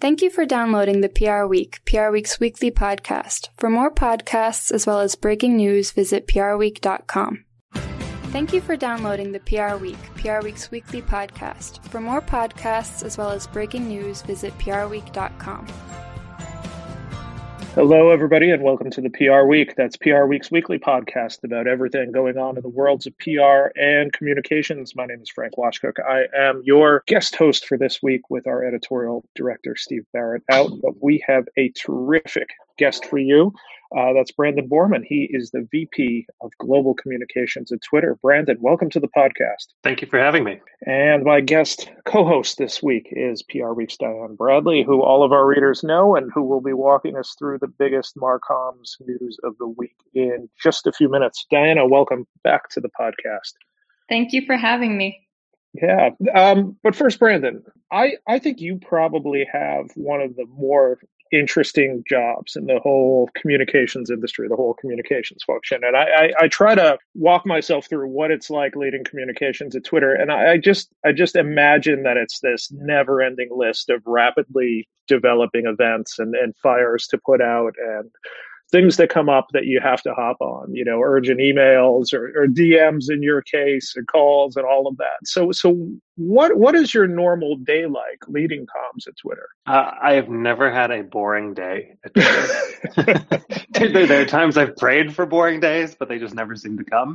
Thank you for downloading the PR Week, PR Week's weekly podcast. For more podcasts as well as breaking news, visit prweek.com. Thank you for downloading the PR Week, PR Week's weekly podcast. For more podcasts as well as breaking news, visit prweek.com. Hello, everybody, and welcome to the PR Week. That's PR Week's weekly podcast about everything going on in the worlds of PR and communications. My name is Frank Washkuch. I am your guest host for this week with our editorial director, Steve Barrett, out. But we have a terrific guest for you. Uh, that's Brandon Borrman. He is the VP of Global Communications at Twitter. Brandon, welcome to the podcast. Thank you for having me. And my guest co host this week is PR Week's Diana Bradley, who all of our readers know and who will be walking us through the biggest Marcoms news of the week in just a few minutes. Diana, welcome back to the podcast. Thank you for having me. Yeah. Um, but first, Brandon, I, I think you probably have one of the more interesting jobs in the whole communications industry, the whole communications function. And I, I, I, try to walk myself through what it's like leading communications at Twitter. And I, I just I just imagine that it's this never ending list of rapidly developing events and, and fires to put out and things that come up that you have to hop on, you know, urgent emails or, or, DMs in your case and calls and all of that. So, so what what is your normal day like leading comms at Twitter? Uh, I have never had a boring day at Twitter. there, there, are times I've prayed for boring days, but they just never seem to come.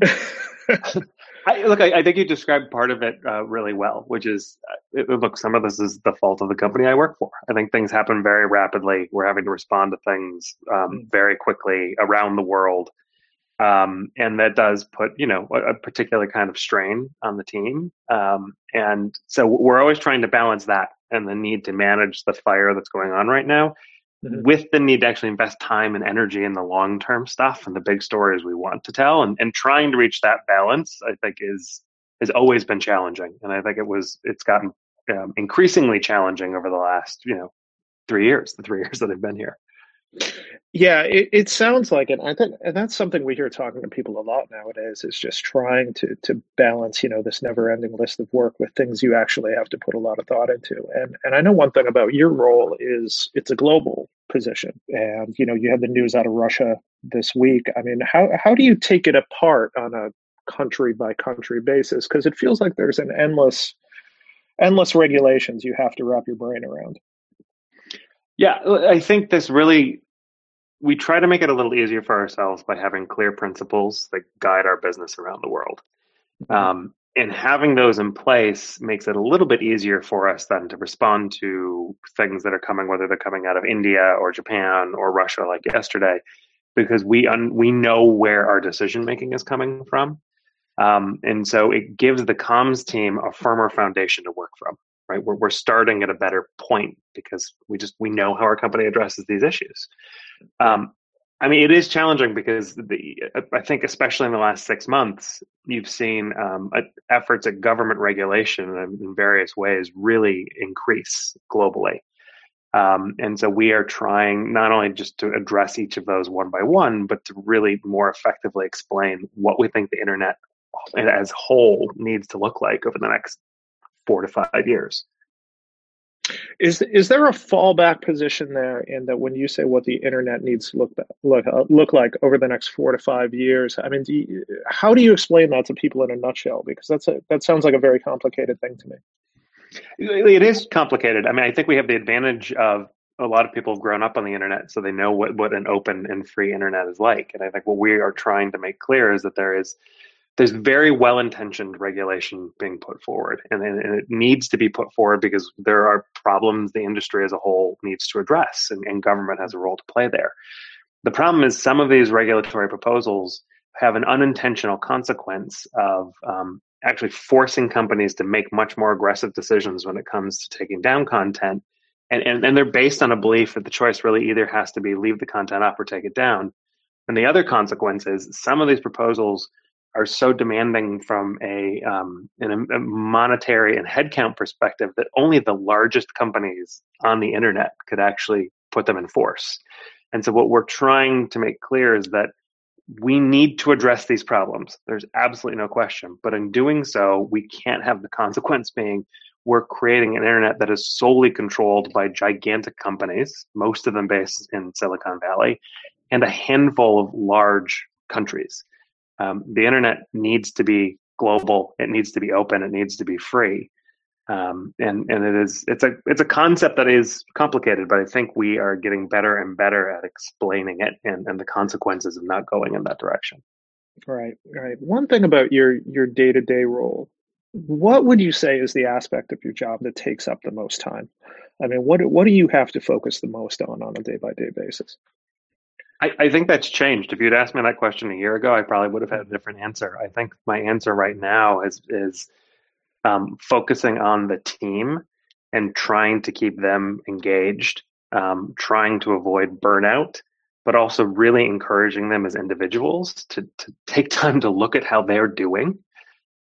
I, look, I, I, think you described part of it uh, really well, which is, uh, it, look, some of this is the fault of the company I work for. I think things happen very rapidly. We're having to respond to things um, mm. very quickly around the world, um, and that does put, you know, a, a, particular kind of strain on the team. Um, and so we're always trying to balance that and the need to manage the fire that's going on right now mm-hmm. with the need to actually invest time and energy in the long term stuff and the big stories we want to tell and, and trying to reach that balance i think is has always been challenging and i think it was it's gotten um, increasingly challenging over the last you know three years the three years that i've been here yeah, it, it sounds like it. I think, and that's something we hear talking to people a lot nowadays. Is just trying to to balance, you know, this never-ending list of work with things you actually have to put a lot of thought into. And and I know one thing about your role is it's a global position, and you know, you had the news out of Russia this week. I mean, how how do you take it apart on a country by country basis? Because it feels like there's an endless endless regulations you have to wrap your brain around. Yeah, I think this really we try to make it a little easier for ourselves by having clear principles that guide our business around the world. Mm-hmm. Um, and having those in place makes it a little bit easier for us then to respond to things that are coming, whether they're coming out of India or Japan or Russia, like yesterday, because we un- we know where our decision making is coming from, um, and so it gives the comms team a firmer foundation to work from. Right, we're we're starting at a better point because we just we know how our company addresses these issues. Um, I mean, it is challenging because the, I think, especially in the last six months, you've seen um, efforts at government regulation in various ways really increase globally. Um, and so we are trying not only just to address each of those one by one, but to really more effectively explain what we think the internet as whole needs to look like over the next four to five years. Is is there a fallback position there in that when you say what the internet needs to look look uh, look like over the next four to five years? I mean, do you, how do you explain that to people in a nutshell? Because that's a that sounds like a very complicated thing to me. It is complicated. I mean, I think we have the advantage of a lot of people have grown up on the internet, so they know what what an open and free internet is like. And I think what we are trying to make clear is that there is there's very well intentioned regulation being put forward and, and, it needs to be put forward because there are problems the industry as a whole needs to address and, and government has a role to play there. The problem is some of these regulatory proposals have an unintentional consequence of um, actually forcing companies to make much more aggressive decisions when it comes to taking down content and, and, and they're based on a belief that the choice really either has to be leave the content up or take it down. And the other consequence is some of these proposals are so demanding from a, um, a monetary and headcount perspective that only the largest companies on the internet could actually put them in force. And so, what we're trying to make clear is that we need to address these problems. There's absolutely no question. But in doing so, we can't have the consequence being we're creating an internet that is solely controlled by gigantic companies, most of them based in Silicon Valley, and a handful of large countries. Um, the internet needs to be global. It needs to be open. It needs to be free. Um, and and it is it's a it's a concept that is complicated, but I think we are getting better and better at explaining it and, and the consequences of not going in that direction. Right, right. One thing about your your day to day role, what would you say is the aspect of your job that takes up the most time? I mean, what what do you have to focus the most on on a day by day basis? I, I, think that's changed. If you'd asked me that question a year ago, I probably would have had a different answer. I think my answer right now is is um, focusing on the team and trying to keep them engaged, um, trying to avoid burnout, but also really encouraging them as individuals to to take time to look at how they're doing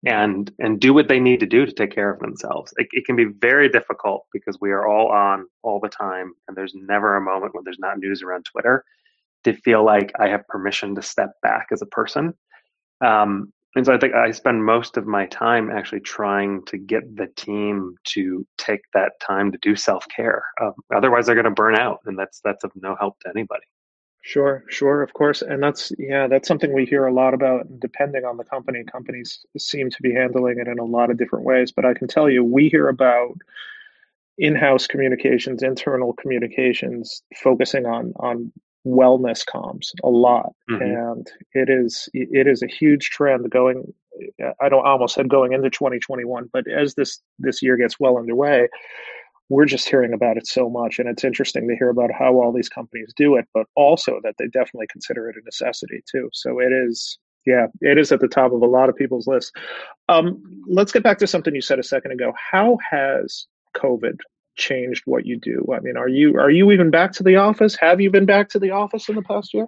and and do what they need to do to take care of themselves. It, it, can be very difficult because we are all on all the time, and there's never a moment when there's not news around Twitter to feel like I have permission to step back as a person. Um, and so I think I spend most of my time actually trying to get the team to take that time to do self care. Um, otherwise, they're going to burn out, and that's that's of no help to anybody. Sure, sure, of course, and that's yeah, that's something we hear a lot about. Depending on the company, companies seem to be handling it in a lot of different ways. But I can tell you, we hear about in-house communications, internal communications, focusing on on wellness comms a lot. Mm-hmm. and it is it is a huge trend going i don't almost said going into 2021 but as this this year gets well underway we're just hearing about it so much. And it's interesting to hear about how all these companies do it but also that they definitely consider it a necessity too. So it is yeah it is at the top of a lot of people's lists. Um, let's get back to something you said a second ago. How has covid changed what you do? I mean, are you are you even back to the office? Have you been back to the office in the past year?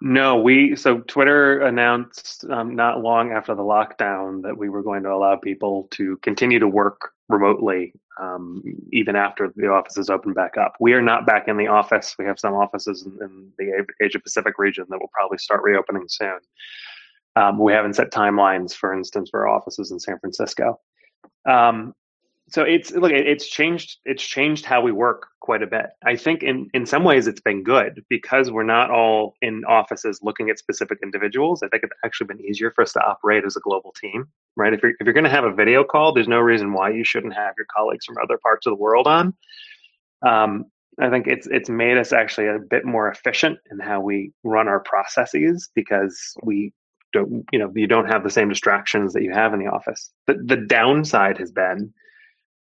No, we so Twitter announced um, not long after the lockdown that we were going to allow people to continue to work remotely um, even after the offices open back up. We are not back in the office. We have some offices in, in the Asia Pacific region that will probably start reopening soon. Um, we haven't set timelines, for instance, for offices in San Francisco. Um, so it's look it's changed it's changed how we work quite a bit. I think in in some ways it's been good because we're not all in offices looking at specific individuals. I think it's actually been easier for us to operate as a global team right? If you're if you're going to have a video call there's no reason why you shouldn't have your colleagues from other parts of the world on. Um, i think it's it's made us actually a bit more efficient in how we run our processes because we don't you know you don't have the same distractions that you have in the office. The, the downside has been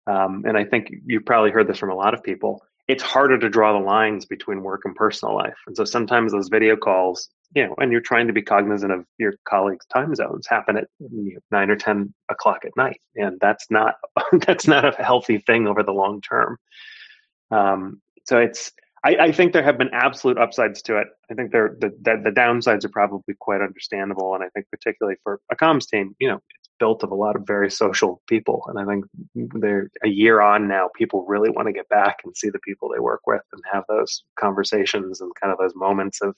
um, and I think you've probably heard this from a lot of people. It's harder to draw the lines between work and personal life. And so sometimes those video calls, you know, and you're trying to be cognizant of your colleagues' time zones happen at you know, nine or 10 o'clock at night. And that's not, that's not a healthy thing over the long term. Um, so it's, I, I, think there have been absolute upsides to it. I think there the, the, the downsides are probably quite understandable, and I think particularly for a comms team, you know, built of a lot of very social people. And I think they're a year on now, people really want to get back and see the people they work with and have those conversations and kind of those moments of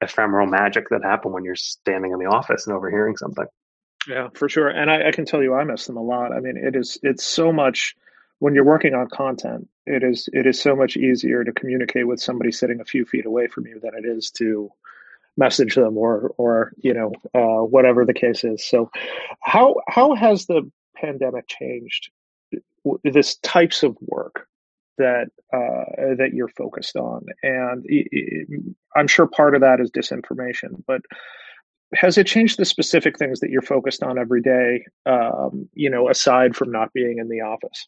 ephemeral magic that happen when you're standing in the office and overhearing something. Yeah, for sure. And I, I can tell you I miss them a lot. I mean, it is it's so much when you're working on content, it is it is so much easier to communicate with somebody sitting a few feet away from you than it is to message them or or you know uh, whatever the case is. So, how how has the pandemic changed this types of work that uh, that you're focused on? And I'm sure part of that is disinformation, but has it changed the specific things that you're focused on every day? Um, you know, aside from not being in the office.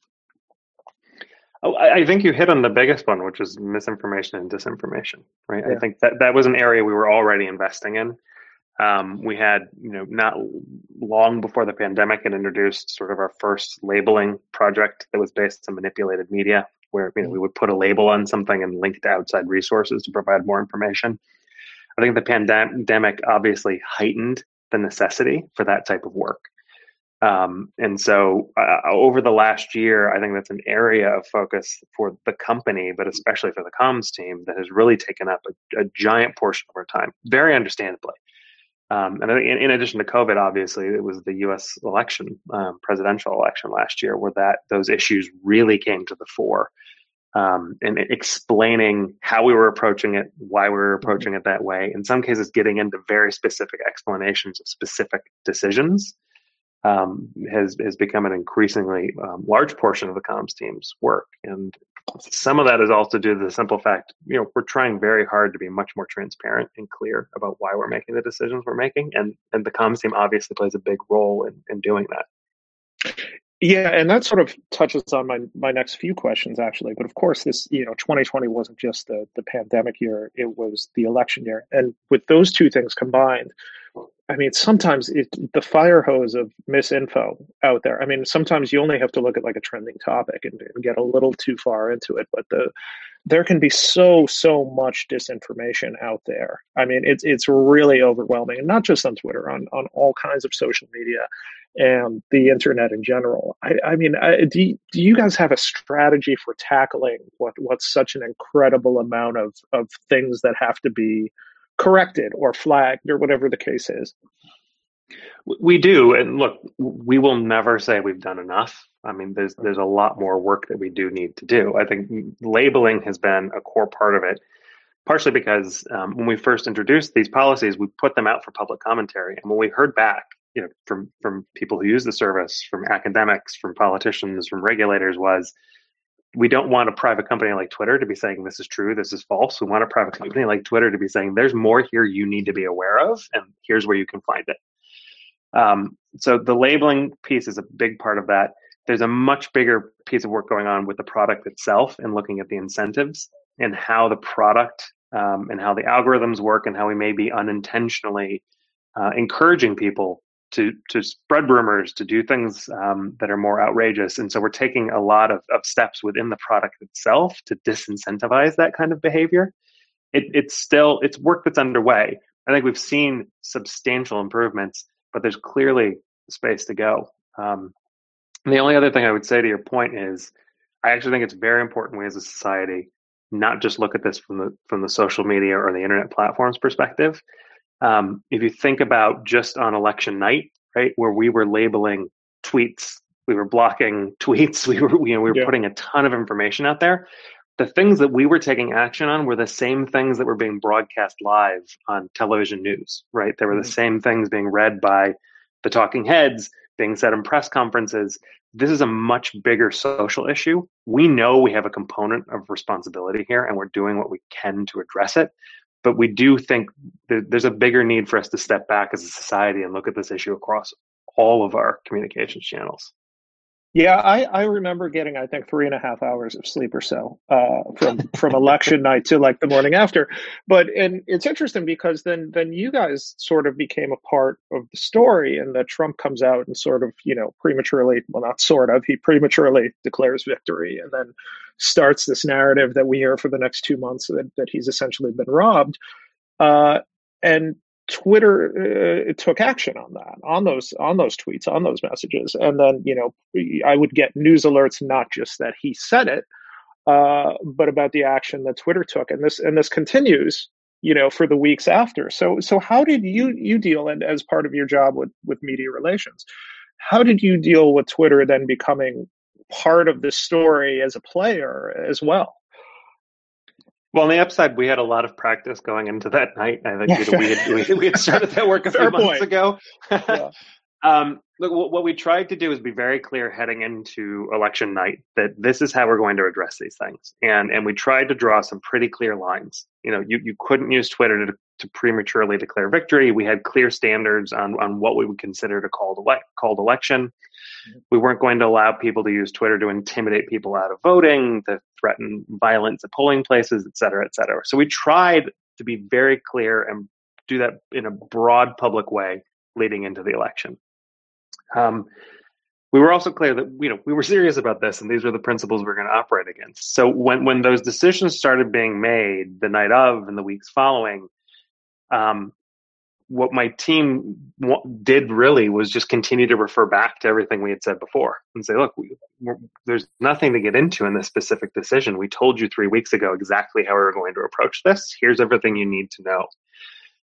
Oh, I think you hit on the biggest one, which is misinformation and disinformation, right? Yeah. I think that that was an area we were already investing in. Um, we had, you know, not long before the pandemic, and introduced sort of our first labeling project that was based on manipulated media, where you know we would put a label on something and link to outside resources to provide more information. I think the pandemic obviously heightened the necessity for that type of work. Um, and so, uh, over the last year, I think that's an area of focus for the company, but especially for the comms team, that has really taken up a, a giant portion of our time, very understandably. Um, and in, in, addition to COVID, obviously, it was the U.S. election, um, presidential election last year, where that those issues really came to the fore, um, and explaining how we were approaching it, why we were approaching it that way. In some cases, getting into very specific explanations of specific decisions um, has has become an increasingly um, large portion of the comms team's work. And some of that is also due to the simple fact, you know, we're trying very hard to be much more transparent and clear about why we're making the decisions we're making, and and the comms team obviously plays a big role in, in doing that. Yeah, and that sort of touches on my my next few questions actually. But of course, this you know, 2020 wasn't just the the pandemic year; it was the election year, and with those two things combined, I mean, sometimes it, the fire hose of misinfo out there. I mean, sometimes you only have to look at like a trending topic and, and, get a little too far into it, but the there can be so so much disinformation out there. I mean, it's it's really overwhelming, and not just on Twitter, on on all kinds of social media and the internet in general. I, I mean, I, do you, do you guys have a strategy for tackling what what's such an incredible amount of of things that have to be corrected or flagged or whatever the case is. We do, and look, we will never say we've done enough. I mean, there's there's a lot more work that we do need to do. I think labeling has been a core part of it, partially because um, when we first introduced these policies, we put them out for public commentary, and when we heard back, you know, from from people who use the service, from academics, from politicians, from regulators, was we don't want a private company like Twitter to be saying this is true, this is false. We want a private company like Twitter to be saying there's more here you need to be aware of, and here's where you can find it. Um, so the labeling piece is a big part of that. There's a much bigger piece of work going on with the product itself and looking at the incentives and how the product um, and how the algorithms work and how we may be unintentionally uh, encouraging people to to spread rumors, to do things um, that are more outrageous. And so we're taking a lot of, of steps within the product itself to disincentivize that kind of behavior. It, it's still it's work that's underway. I think we've seen substantial improvements, but there's clearly space to go. Um, the only other thing I would say to your point is, I actually think it's very important we as a society not just look at this from the from the social media or the internet platforms perspective, um, if you think about just on election night, right, where we were labeling tweets, we were blocking tweets, we were you know we were yeah. putting a ton of information out there. The things that we were taking action on were the same things that were being broadcast live on television news, right? They were mm-hmm. the same things being read by the talking heads, being said in press conferences. This is a much bigger social issue. We know we have a component of responsibility here, and we're doing what we can to address it but we do think there's a bigger need for us to step back as a society and look at this issue across all of our communications channels. Yeah, I, I remember getting I think three and a half hours of sleep or so uh, from from election night to like the morning after. But and it's interesting because then then you guys sort of became a part of the story, and that Trump comes out and sort of you know prematurely well not sort of he prematurely declares victory, and then starts this narrative that we hear for the next two months that, that he's essentially been robbed. Uh, and Twitter uh, took action on that, on those on those tweets, on those messages, and then you know I would get news alerts not just that he said it, uh, but about the action that Twitter took, and this and this continues, you know, for the weeks after. So so how did you you deal and as part of your job with with media relations? How did you deal with Twitter then becoming part of the story as a player as well. Well, on the upside, we had a lot of practice going into that night. I think we, had, we, we, had started that work a few months ago. yeah. um, look, what we tried to do is be very clear heading into election night that this is how we're going to address these things, and and we tried to draw some pretty clear lines. You know, you, you couldn't use Twitter to, to prematurely declare victory. We had clear standards on on what we would consider to called elect called election. We weren't going to allow people to use Twitter to intimidate people out of voting, to threaten violence at polling places, et cetera, et cetera. So we tried to be very clear and do that in a broad public way leading into the election. Um, we were also clear that you know we were serious about this, and these were the principles we're going to operate against. So when when those decisions started being made the night of and the weeks following, um, what my team did really was just continue to refer back to everything we had said before and say, look, we, there's nothing to get into in this specific decision. We told you three weeks ago exactly how we were going to approach this. Here's everything you need to know.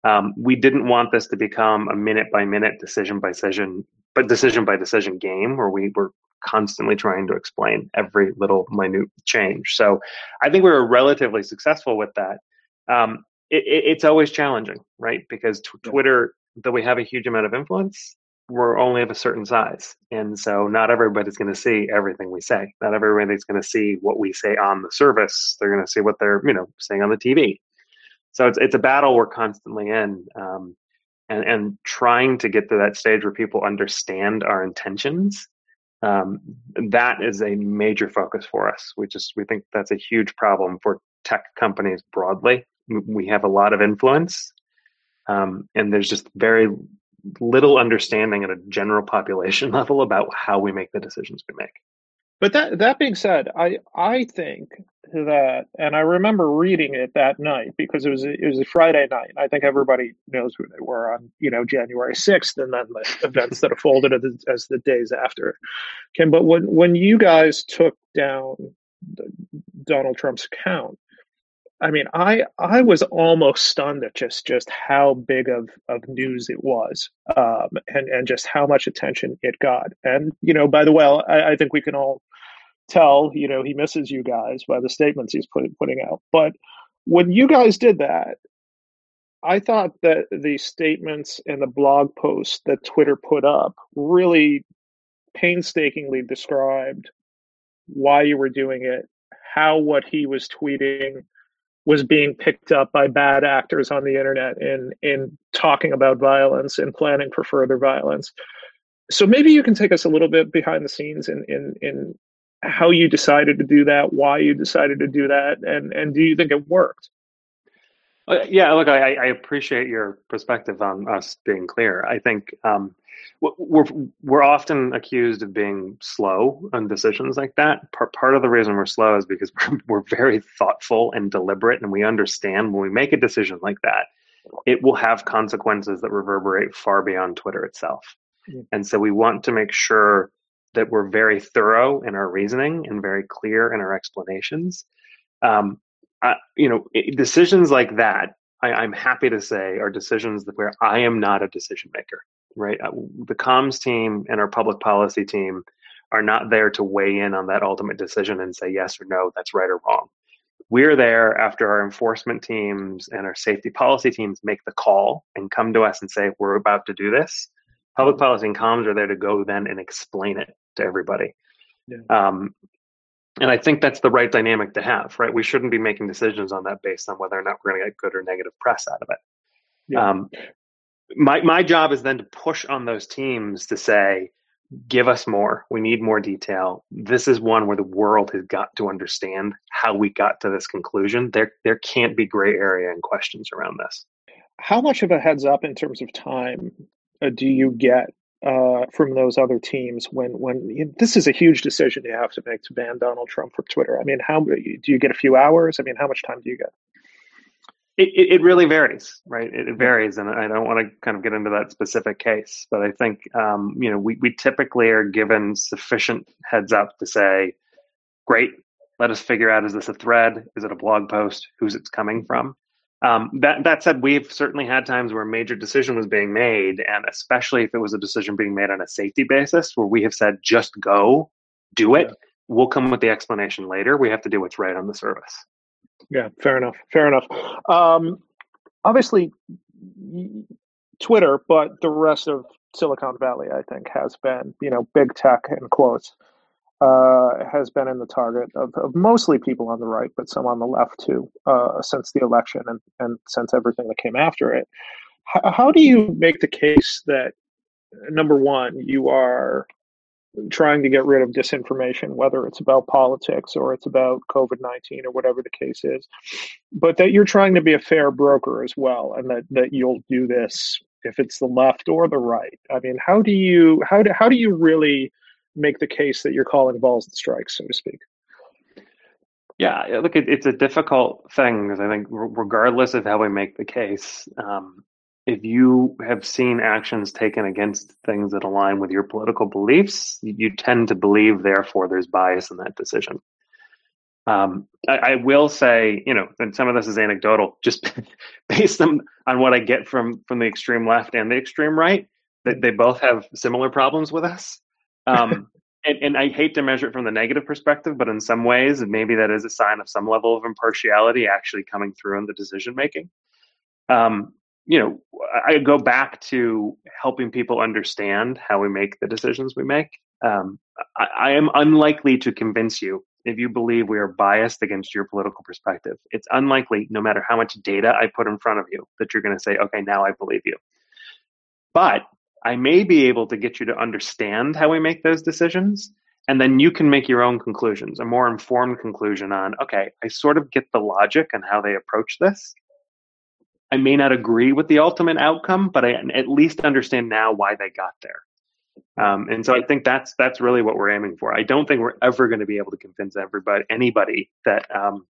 Um, we didn't want this to become a minute by minute, decision by decision, but decision by decision game where we were constantly trying to explain every little minute change. So I think we were relatively successful with that. Um, it, it, it's always challenging, right? Because t- Twitter, though we have a huge amount of influence, we're only of a certain size. And so not everybody's going to see everything we say. Not everybody's going to see what we say on the service. They're going to see what they're, you know, saying on the TV. So it's, it's a battle we're constantly in. Um, and, and trying to get to that stage where people understand our intentions um, that is a major focus for us. We just we think that's a huge problem for tech companies broadly. We have a lot of influence, um, and there's just very little understanding at a general population level about how we make the decisions we make. But that that being said, I I think that, and I remember reading it that night because it was a, it was a Friday night. I think everybody knows who they were on you know January sixth, and then the events that unfolded as, as the days after. Kim, but when when you guys took down Donald Trump's account, I mean, I I was almost stunned at just just how big of, of news it was, um, and and just how much attention it got. And you know, by the way, I, I think we can all tell, you know, he misses you guys by the statements he's put, putting out. But when you guys did that, I thought that the statements and the blog posts that Twitter put up really painstakingly described why you were doing it, how what he was tweeting was being picked up by bad actors on the internet in in talking about violence and planning for further violence. So maybe you can take us a little bit behind the scenes in in in how you decided to do that, why you decided to do that, and and do you think it worked? Uh, yeah, look, I, I, appreciate your perspective on us being clear. I think um, we're we're often accused of being slow on decisions like that. Part part of the reason we're slow is because we're, we're very thoughtful and deliberate, and we understand when we make a decision like that, it will have consequences that reverberate far beyond Twitter itself. Mm-hmm. And so we want to make sure that we're very thorough in our reasoning and very clear in our explanations. Um, I, you know, decisions like that, I, am happy to say, are decisions that where I am not a decision maker. Right, uh, the comms team and our public policy team are not there to weigh in on that ultimate decision and say yes or no, that's right or wrong. We're there after our enforcement teams and our safety policy teams make the call and come to us and say, we're about to do this. Public policy and comms are there to go then and explain it to everybody. Yeah. Um, and I think that's the right dynamic to have, right? We shouldn't be making decisions on that based on whether or not we're going to get good or negative press out of it. Yeah. Um, my my job is then to push on those teams to say, give us more. We need more detail. This is one where the world has got to understand how we got to this conclusion. There there can't be gray area and questions around this. How much of a heads up in terms of time uh, do you get uh, from those other teams when when you this is a huge decision you have to make to ban Donald Trump from Twitter. I mean, how do you get a few hours? I mean, how much time do you get? It, it, really varies, right? It, it, varies, and I don't want to kind of get into that specific case, but I think um, you know we we typically are given sufficient heads up to say, "Great, let us figure out is this a thread? Is it a blog post? Who's it's coming from?" Um, that that said, we've certainly had times where a major decision was being made, and especially if it was a decision being made on a safety basis, where we have said, "Just go, do it." Yeah. We'll come with the explanation later. We have to do what's right on the service. Yeah, fair enough. Fair enough. Um, obviously, Twitter, but the rest of Silicon Valley, I think, has been, you know, big tech in quotes, uh, has been in the target of, of, mostly people on the right, but some on the left too, uh, since the election and, and since everything that came after it. H- how do you make the case that, number one, you are trying to get rid of disinformation, whether it's about politics or it's about COVID 19 or whatever the case is, but that you're trying to be a fair broker as well, and that, that you'll do this if it's the left or the right. I mean, how do you how do how do you really make the case that you're calling balls and strikes, so to speak. Yeah, look, it, it's a difficult thing because I think, regardless of how we make the case, um, if you have seen actions taken against things that align with your political beliefs, you tend to believe, therefore, there's bias in that decision. Um, I, I, will say, you know, and some of this is anecdotal, just based on, on what I get from from the extreme left and the extreme right, that they both have similar problems with us. Um, and, and I hate to measure it from the negative perspective, but in some ways, maybe that is a sign of some level of impartiality actually coming through in the decision making. Um, you know, I go back to helping people understand how we make the decisions we make. Um, I, I, am unlikely to convince you if you believe we are biased against your political perspective. It's unlikely, no matter how much data I put in front of you, that you're going to say, okay, now I believe you. But I may be able to get you to understand how we make those decisions. And then you can make your own conclusions, a more informed conclusion on, okay, I sort of get the logic and how they approach this. I may not agree with the ultimate outcome, but I at least understand now why they got there. Um, and so I think that's that's really what we're aiming for. I don't think we're ever going to be able to convince everybody, anybody, that um,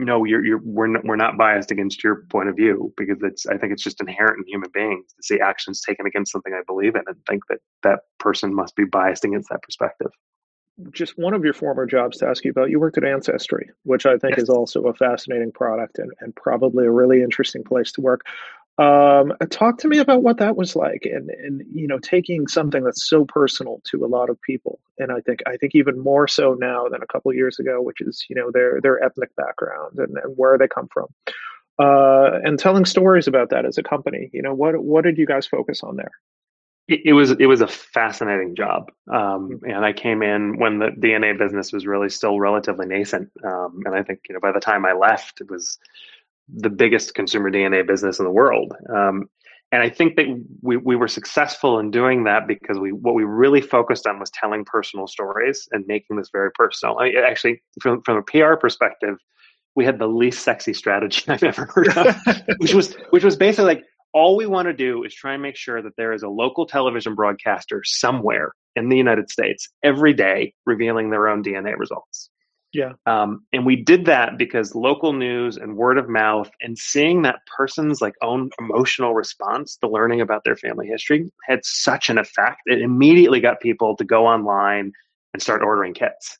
no, you're, you're we're not, we're not biased against your point of view because it's I think it's just inherent in human beings to see actions taken against something I believe in and think that that person must be biased against that perspective. Just one of your former jobs to ask you about. You worked at Ancestry, which I think yes. is also a fascinating product and, and probably a really interesting place to work. Um, talk to me about what that was like, and and you know, taking something that's so personal to a lot of people, and I think I think even more so now than a couple of years ago, which is you know their their ethnic background and, and where they come from, uh, and telling stories about that as a company. You know, what what did you guys focus on there? It, it was it was a fascinating job, um, mm-hmm. and I came in when the DNA business was really still relatively nascent, um, and I think you know by the time I left, it was the biggest consumer DNA business in the world. Um, and I think that we, we were successful in doing that because we what we really focused on was telling personal stories and making this very personal. I, actually, from, from a PR perspective, we had the least sexy strategy I've ever heard of, which was which was basically like all we want to do is try and make sure that there is a local television broadcaster somewhere in the United States every day revealing their own DNA results. Yeah. Um, and we did that because local news and word of mouth and seeing that person's like own emotional response to learning about their family history had such an effect. It immediately got people to go online and start ordering kits.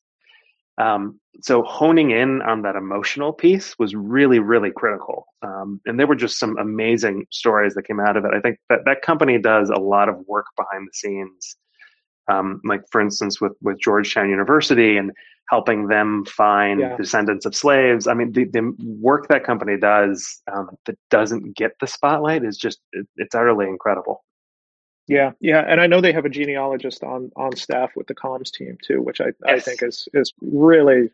Um, so honing in on that emotional piece was really, really critical. Um, and there were just some amazing stories that came out of it. I think that that company does a lot of work behind the scenes. Um, like for instance, with with Georgetown University and helping them find yeah. descendants of slaves. I mean, the, the work that company does um, that doesn't get the spotlight is just it, it's utterly incredible. Yeah, yeah, and I know they have a genealogist on on staff with the comms team too, which I, yes. I think is is really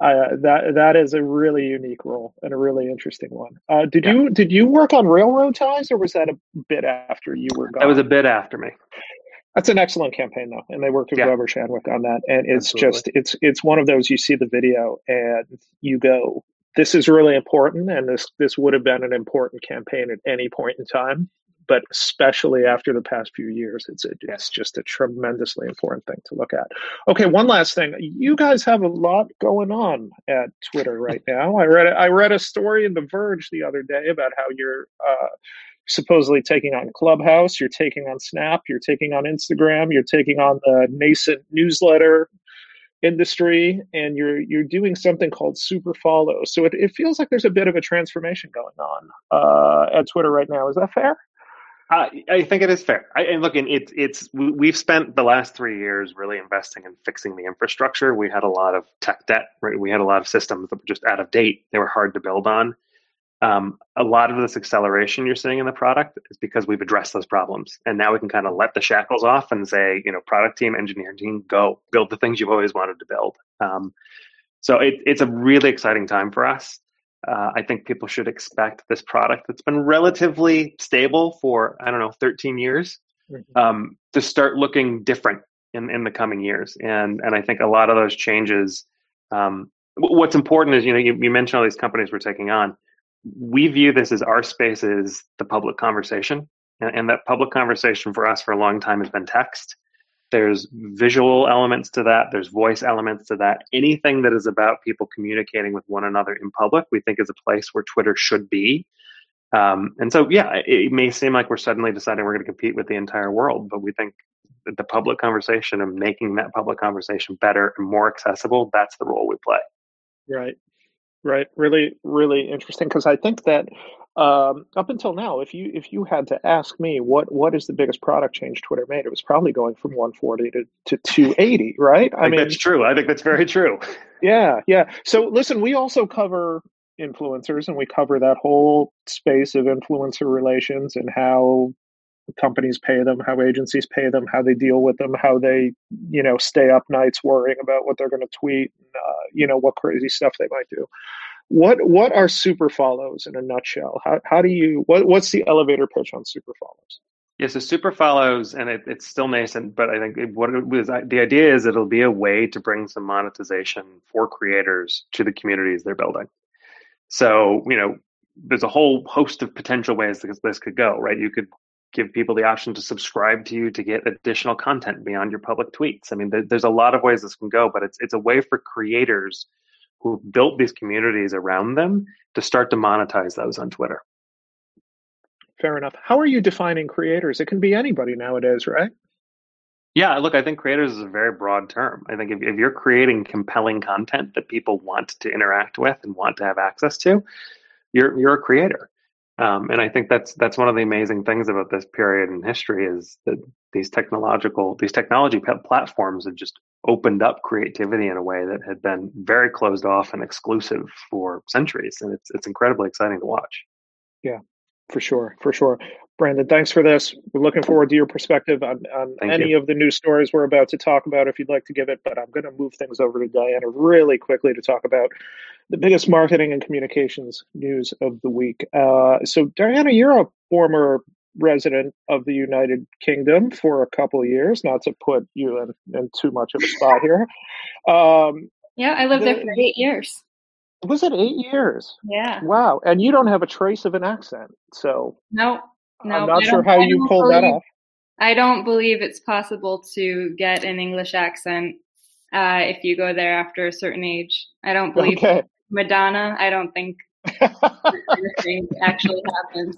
uh, that that is a really unique role and a really interesting one. Uh, did yeah. you did you work on railroad ties, or was that a bit after you were gone? That was a bit after me. That's an excellent campaign, though, and they worked with yeah. Weber Shandwick on that. And it's Absolutely. just it's it's one of those you see the video and you go, "This is really important," and this this would have been an important campaign at any point in time, but especially after the past few years, it's a, it's just a tremendously important thing to look at. Okay, one last thing, you guys have a lot going on at Twitter right now. I read I read a story in The Verge the other day about how you're. Uh, supposedly taking on Clubhouse, you're taking on Snap, you're taking on Instagram, you're taking on the nascent newsletter industry, and you're you're doing something called super follow. So it, it feels like there's a bit of a transformation going on uh, at Twitter right now. Is that fair? Uh, I think it is fair. I, and look, it's it's we've spent the last three years really investing in fixing the infrastructure. We had a lot of tech debt. Right? We had a lot of systems that were just out of date. They were hard to build on a lot of this acceleration you're seeing in the product is because we've addressed those problems. And now we can kind of let the shackles off and say you know product team engineering team go build the things you've always wanted to build. Um, so it, it's a really exciting time for us. Uh, i think people should expect this product that's been relatively stable for i don't know 13 years mm-hmm. um, to start looking different in, in the coming years. And and i think a lot of those changes um, what's important is you know you, you mentioned all these companies we're taking on we view this as our space is the public conversation. And, and that public conversation for us for a long time has been text. There's visual elements to that. There's voice elements to that. Anything that is about people communicating with one another in public, we think is a place where Twitter should be. Um, and so, yeah, it, it may seem like we're suddenly deciding we're going to compete with the entire world, but we think that the public conversation and making that public conversation better and more accessible, that's the role we play. Right. Right. Really, really interesting because I think that um, up until now, if you if you had to ask me what what is the biggest product change Twitter made, it was probably going from 140 to, to 280, right? I, I mean, that's true. I think that's very true. Yeah, yeah. So listen, we also cover influencers and we cover that whole space of influencer relations and how companies pay them, how agencies pay them, how they deal with them, how they, you know, stay up nights worrying about what they're going to tweet, uh, you know, what crazy stuff they might do. What what are super follows in a nutshell? How how do you what what's the elevator pitch on super follows? Yeah, so super follows, and it, it's still nascent, but I think it, what it was the idea is it'll be a way to bring some monetization for creators to the communities they're building. So you know, there's a whole host of potential ways this, this could go, right? You could give people the option to subscribe to you to get additional content beyond your public tweets. I mean, there, there's a lot of ways this can go, but it's it's a way for creators who built these communities around them to start to monetize those on Twitter. Fair enough. How are you defining creators? It can be anybody nowadays, right? Yeah, look, I think creators is a very broad term. I think if, if you're creating compelling content that people want to interact with and want to have access to, you're you're a creator. Um, and I think that's that's one of the amazing things about this period in history is that these technological these technology platforms have just opened up creativity in a way that had been very closed off and exclusive for centuries, and it's it's incredibly exciting to watch. Yeah, for sure, for sure. Brandon, thanks for this. We're looking forward to your perspective on, on any you. of the news stories we're about to talk about if you'd like to give it. But I'm going to move things over to Diana really quickly to talk about the biggest marketing and communications news of the week. Uh, so, Diana, you're a former resident of the United Kingdom for a couple of years, not to put you in, in too much of a spot here. Um, yeah, I lived the, there for eight years. Was it eight years? Yeah. Wow. And you don't have a trace of an accent. So, no, no, I'm not sure how you pulled that off. I don't believe it's possible to get an English accent uh, if you go there after a certain age. I don't believe okay. Madonna. I don't think anything actually happens.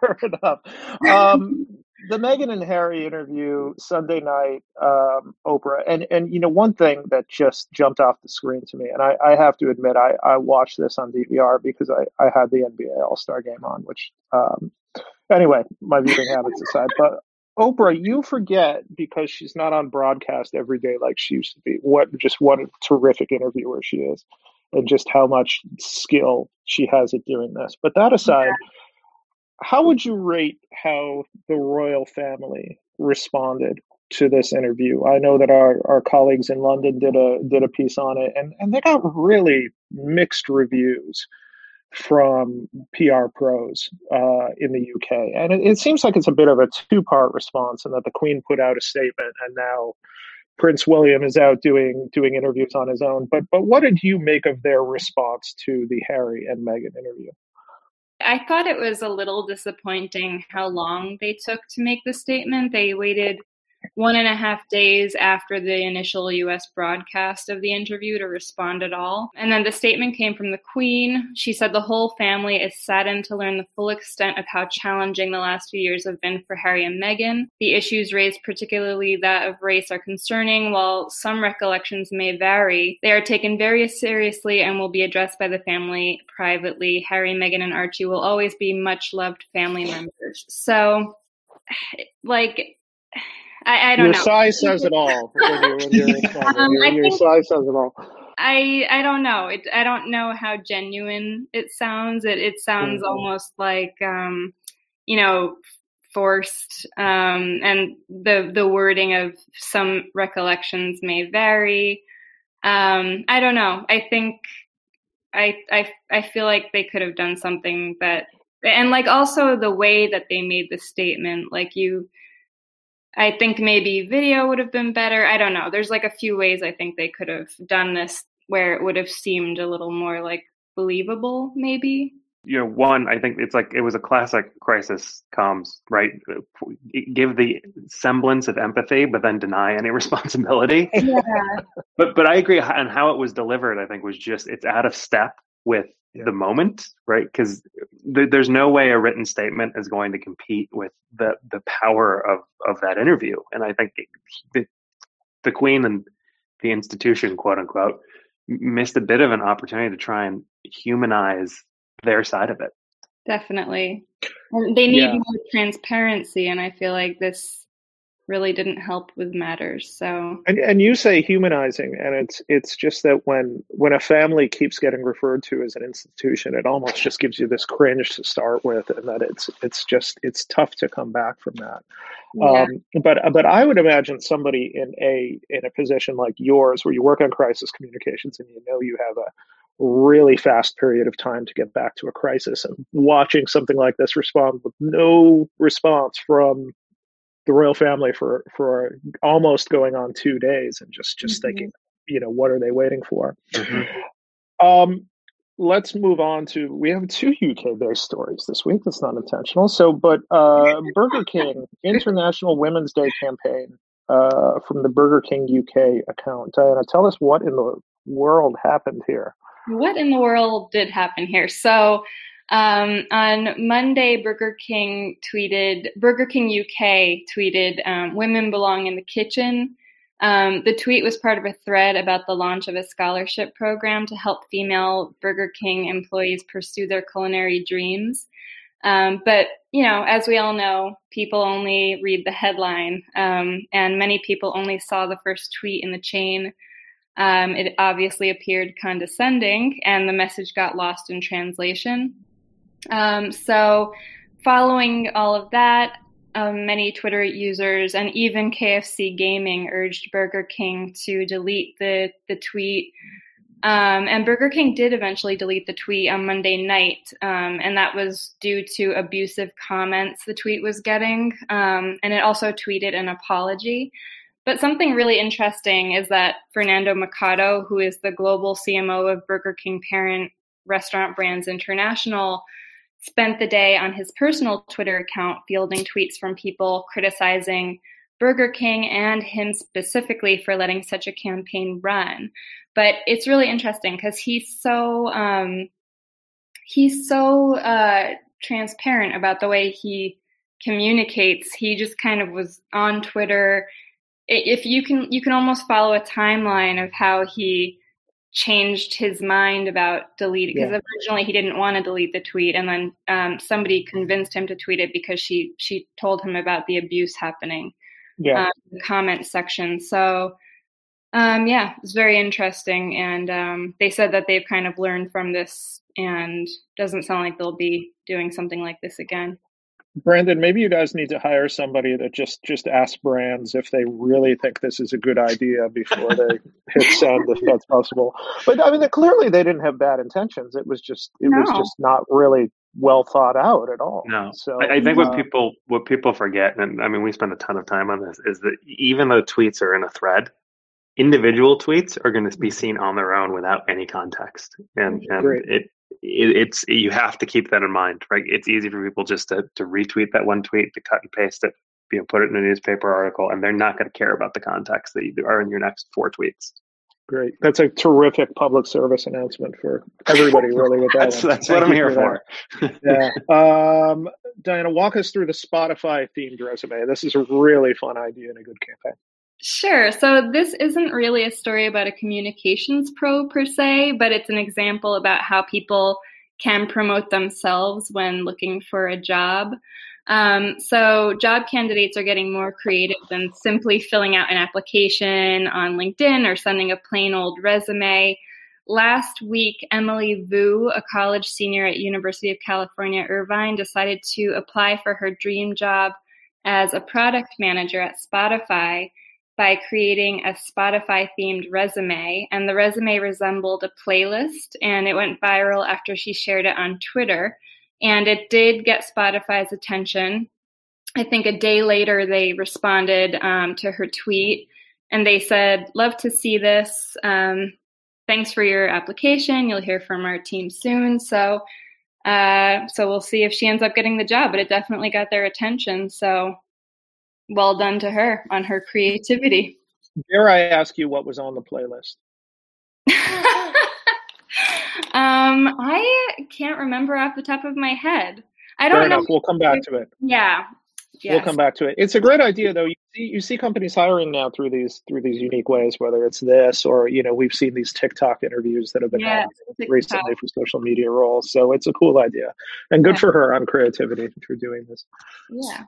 Fair enough. Um, the Meghan and Harry interview Sunday night, um, Oprah, and and you know one thing that just jumped off the screen to me, and I, I have to admit I, I watched this on DVR because I, I had the NBA All Star game on, which um, anyway, my viewing habits aside, but Oprah, you forget because she's not on broadcast every day like she used to be. What just what a terrific interviewer she is, and just how much skill she has at doing this. But that aside, yeah. how would you rate how the royal family responded to this interview? I know that our, our colleagues in London did a did a piece on it, and and they got really mixed reviews from PR pros uh, in the UK. And it, it, seems like it's a bit of a two part response, and that the Queen put out a statement, and now Prince William is out doing doing interviews on his own. But but what did you make of their response to the Harry and Meghan interview? I thought it was a little disappointing how long they took to make the statement. They waited one and a half days after the initial US broadcast of the interview to respond at all. And then the statement came from the Queen. She said the whole family is saddened to learn the full extent of how challenging the last few years have been for Harry and Meghan. The issues raised, particularly that of race, are concerning. While some recollections may vary, they are taken very seriously and will be addressed by the family privately. Harry, Meghan, and Archie will always be much loved family members. So, like, I, I don't your know. size says it all. When you're, when you're um, your, your size says it all. I I don't know. It I don't know how genuine it sounds. It it sounds mm-hmm. almost like um, you know forced um, and the the wording of some recollections may vary. Um, I don't know. I think I I I feel like they could have done something that and like also the way that they made the statement like you I think maybe video would have been better. I don't know. There's like a few ways I think they could have done this where it would have seemed a little more like believable, maybe. You know, one, I think it's like it was a classic crisis comms, right? Give the semblance of empathy, but then deny any responsibility. Yeah. but but I agree on how it was delivered. I think was just it's out of step with yeah. the moment, right? Because th- there's no way a written statement is going to compete with the the power of of that interview. And I think the the Queen and the institution, quote unquote, missed a bit of an opportunity to try and humanize their side of it. Definitely. They need Yeah. more transparency, and I feel like this really didn't help with matters. So And and you say humanizing, and it's it's just that when when a family keeps getting referred to as an institution, it almost just gives you this cringe to start with, and that it's it's just it's tough to come back from that. yeah, Um, but but I would imagine somebody in a in a position like yours, where you work on crisis communications and you know you have a really fast period of time to get back to a crisis, and watching something like this respond with no response from the royal family for for almost going on two days, and just just Mhm. thinking, you know, what are they waiting for? Mm-hmm. Um, let's move on to we have two UK based stories this week. That's not intentional. So, but uh, Burger King International Women's Day campaign uh, from the Burger King UK account. Diana, tell us what in the world happened here. what in the world did happen here? So um, on Monday, Burger King tweeted, Burger King UK tweeted, um, "Women belong in the kitchen." Um, the tweet was part of a thread about the launch of a scholarship program to help female Burger King employees pursue their culinary dreams. Um, but you know, as we all know, people only read the headline, um, and many people only saw the first tweet in the chain. Um, it obviously appeared condescending, and the message got lost in translation. Um, so, following all of that, um, many Twitter users and even KFC Gaming urged Burger King to delete the the tweet. Um, and Burger King did eventually delete the tweet on Monday night, um, and that was due to abusive comments the tweet was getting. Um, and it also tweeted an apology. But something really interesting is that Fernando Mercado, who is the global CMO of Burger King parent Restaurant Brands International, spent the day on his personal Twitter account fielding tweets from people criticizing Burger King and him specifically for letting such a campaign run. But it's really interesting because he's so um, he's so uh, transparent about the way he communicates. He just kind of was on Twitter. If you can, you can almost follow a timeline of how he changed his mind about deleting because Yeah. originally he didn't want to delete the tweet and then um, somebody convinced him to tweet it because she she told him about the abuse happening Yeah, um, the comment section. So um, yeah it's very interesting and um, they said that they've kind of learned from this and doesn't sound like they'll be doing something like this again Brandon, maybe you guys need to hire somebody that just just asks brands if they really think this is a good idea before they hit send, if that's possible. But I mean, clearly they didn't have bad intentions. It was just it was just not really well thought out at all. No, So I, I think what uh, people what people forget, and I mean we spend a ton of time on this, is that even though tweets are in a thread, individual tweets are going to be seen on their own without any context, and and it, it it's you have to keep that in mind, right? It's easy for people just to to retweet that one tweet, to cut and paste it, you know, put it in a newspaper article, and they're not going to care about the context that you are in your next four tweets. great. That's a terrific public service announcement for everybody, really. With that That's that's what I'm here for. yeah. Um, Diana, walk us through the Spotify themed resume. This is a really fun idea and a good campaign. Sure. So this isn't really a story about a communications pro per se, but it's an example about how people can promote themselves when looking for a job. Um, so job candidates are getting more creative than simply filling out an application on LinkedIn or sending a plain old resume. Last week, Emily Vu, a college senior at University of California, Irvine, decided to apply for her dream job as a product manager at Spotify by creating a Spotify themed resume. And the resume resembled a playlist, and it went viral after she shared it on Twitter. And it did get Spotify's attention. I think a day later, they responded um, to her tweet and they said, Love to see this. Um, thanks for your application. You'll hear from our team soon. So, uh, so we'll see if she ends up getting the job, but it definitely got their attention. So, well done to her on her creativity. Dare I ask you what was on the playlist? um, I can't remember off the top of my head. I don't know. enough. We'll come back to it. Yeah, We'll come back to it. It's a great idea, though. You see, you see companies hiring now through these through these unique ways, whether it's this or you know we've seen these TikTok interviews that have been yeah, recently for social media roles. So it's a cool idea, and good yeah. for her on creativity for doing this. Yeah.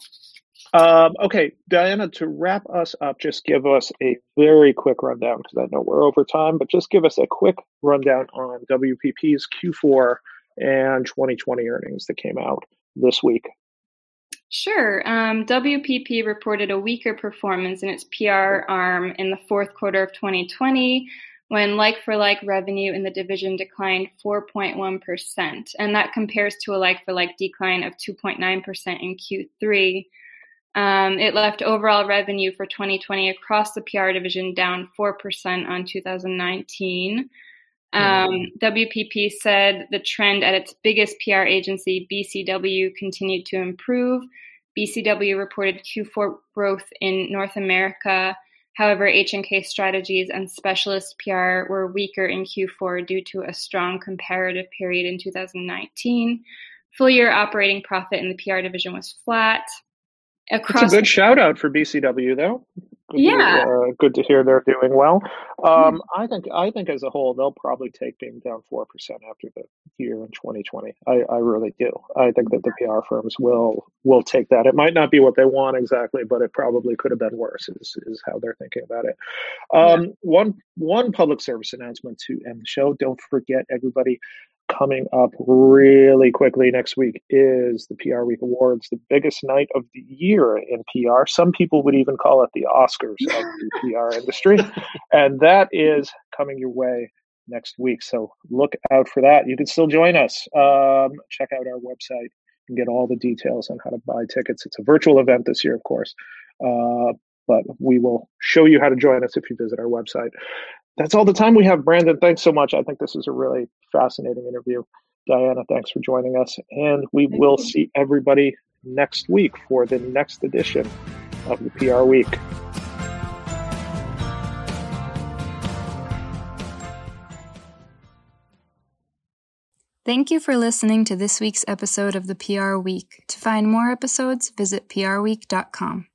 Um, okay, Diana, to wrap us up, just give us a very quick rundown because I know we're over time, but just give us a quick rundown on WPP's Q4 and 2020 earnings that came out this week. Sure. Um, WPP reported a weaker performance in its PR arm in the fourth quarter of 2020 when like for like revenue in the division declined 4.1%. And that compares to a like for like decline of 2.9% in Q3. Um, it left overall revenue for 2020 across the PR division down 4% on 2019. Um. WPP said the trend at its biggest PR agency, BCW, continued to improve. BCW reported Q4 growth in North America. However, H&K strategies and specialist PR were weaker in Q4 due to a strong comparative period in 2019. Full year operating profit in the PR division was flat. Across It's a good shout out for BCW, though. Good yeah, to, uh, good to hear they're doing well. Um, I think I think as a whole they'll probably take being down four percent after the year in 2020. I, I really do. I think that the PR firms will will take that. It might not be what they want exactly, but it probably could have been worse. Is is how they're thinking about it. Um, yeah. One one public service announcement to end the show. Don't forget, everybody coming up really quickly next week is the PR Week Awards, the biggest night of the year in PR. Some people would even call it the Oscars of the PR industry. And that is coming your way next week. So look out for that. You can still join us. Um, check out our website and get all the details on how to buy tickets. It's a virtual event this year, of course. Uh, but we will show you how to join us if you visit our website that's all the time we have, Brandon. Thanks so much. I think this is a really fascinating interview. Diana, thanks for joining us. And we Thank will you. see everybody next week for the next edition of the PR Week. Thank you for listening to this week's episode of the PR Week. To find more episodes, visit prweek.com.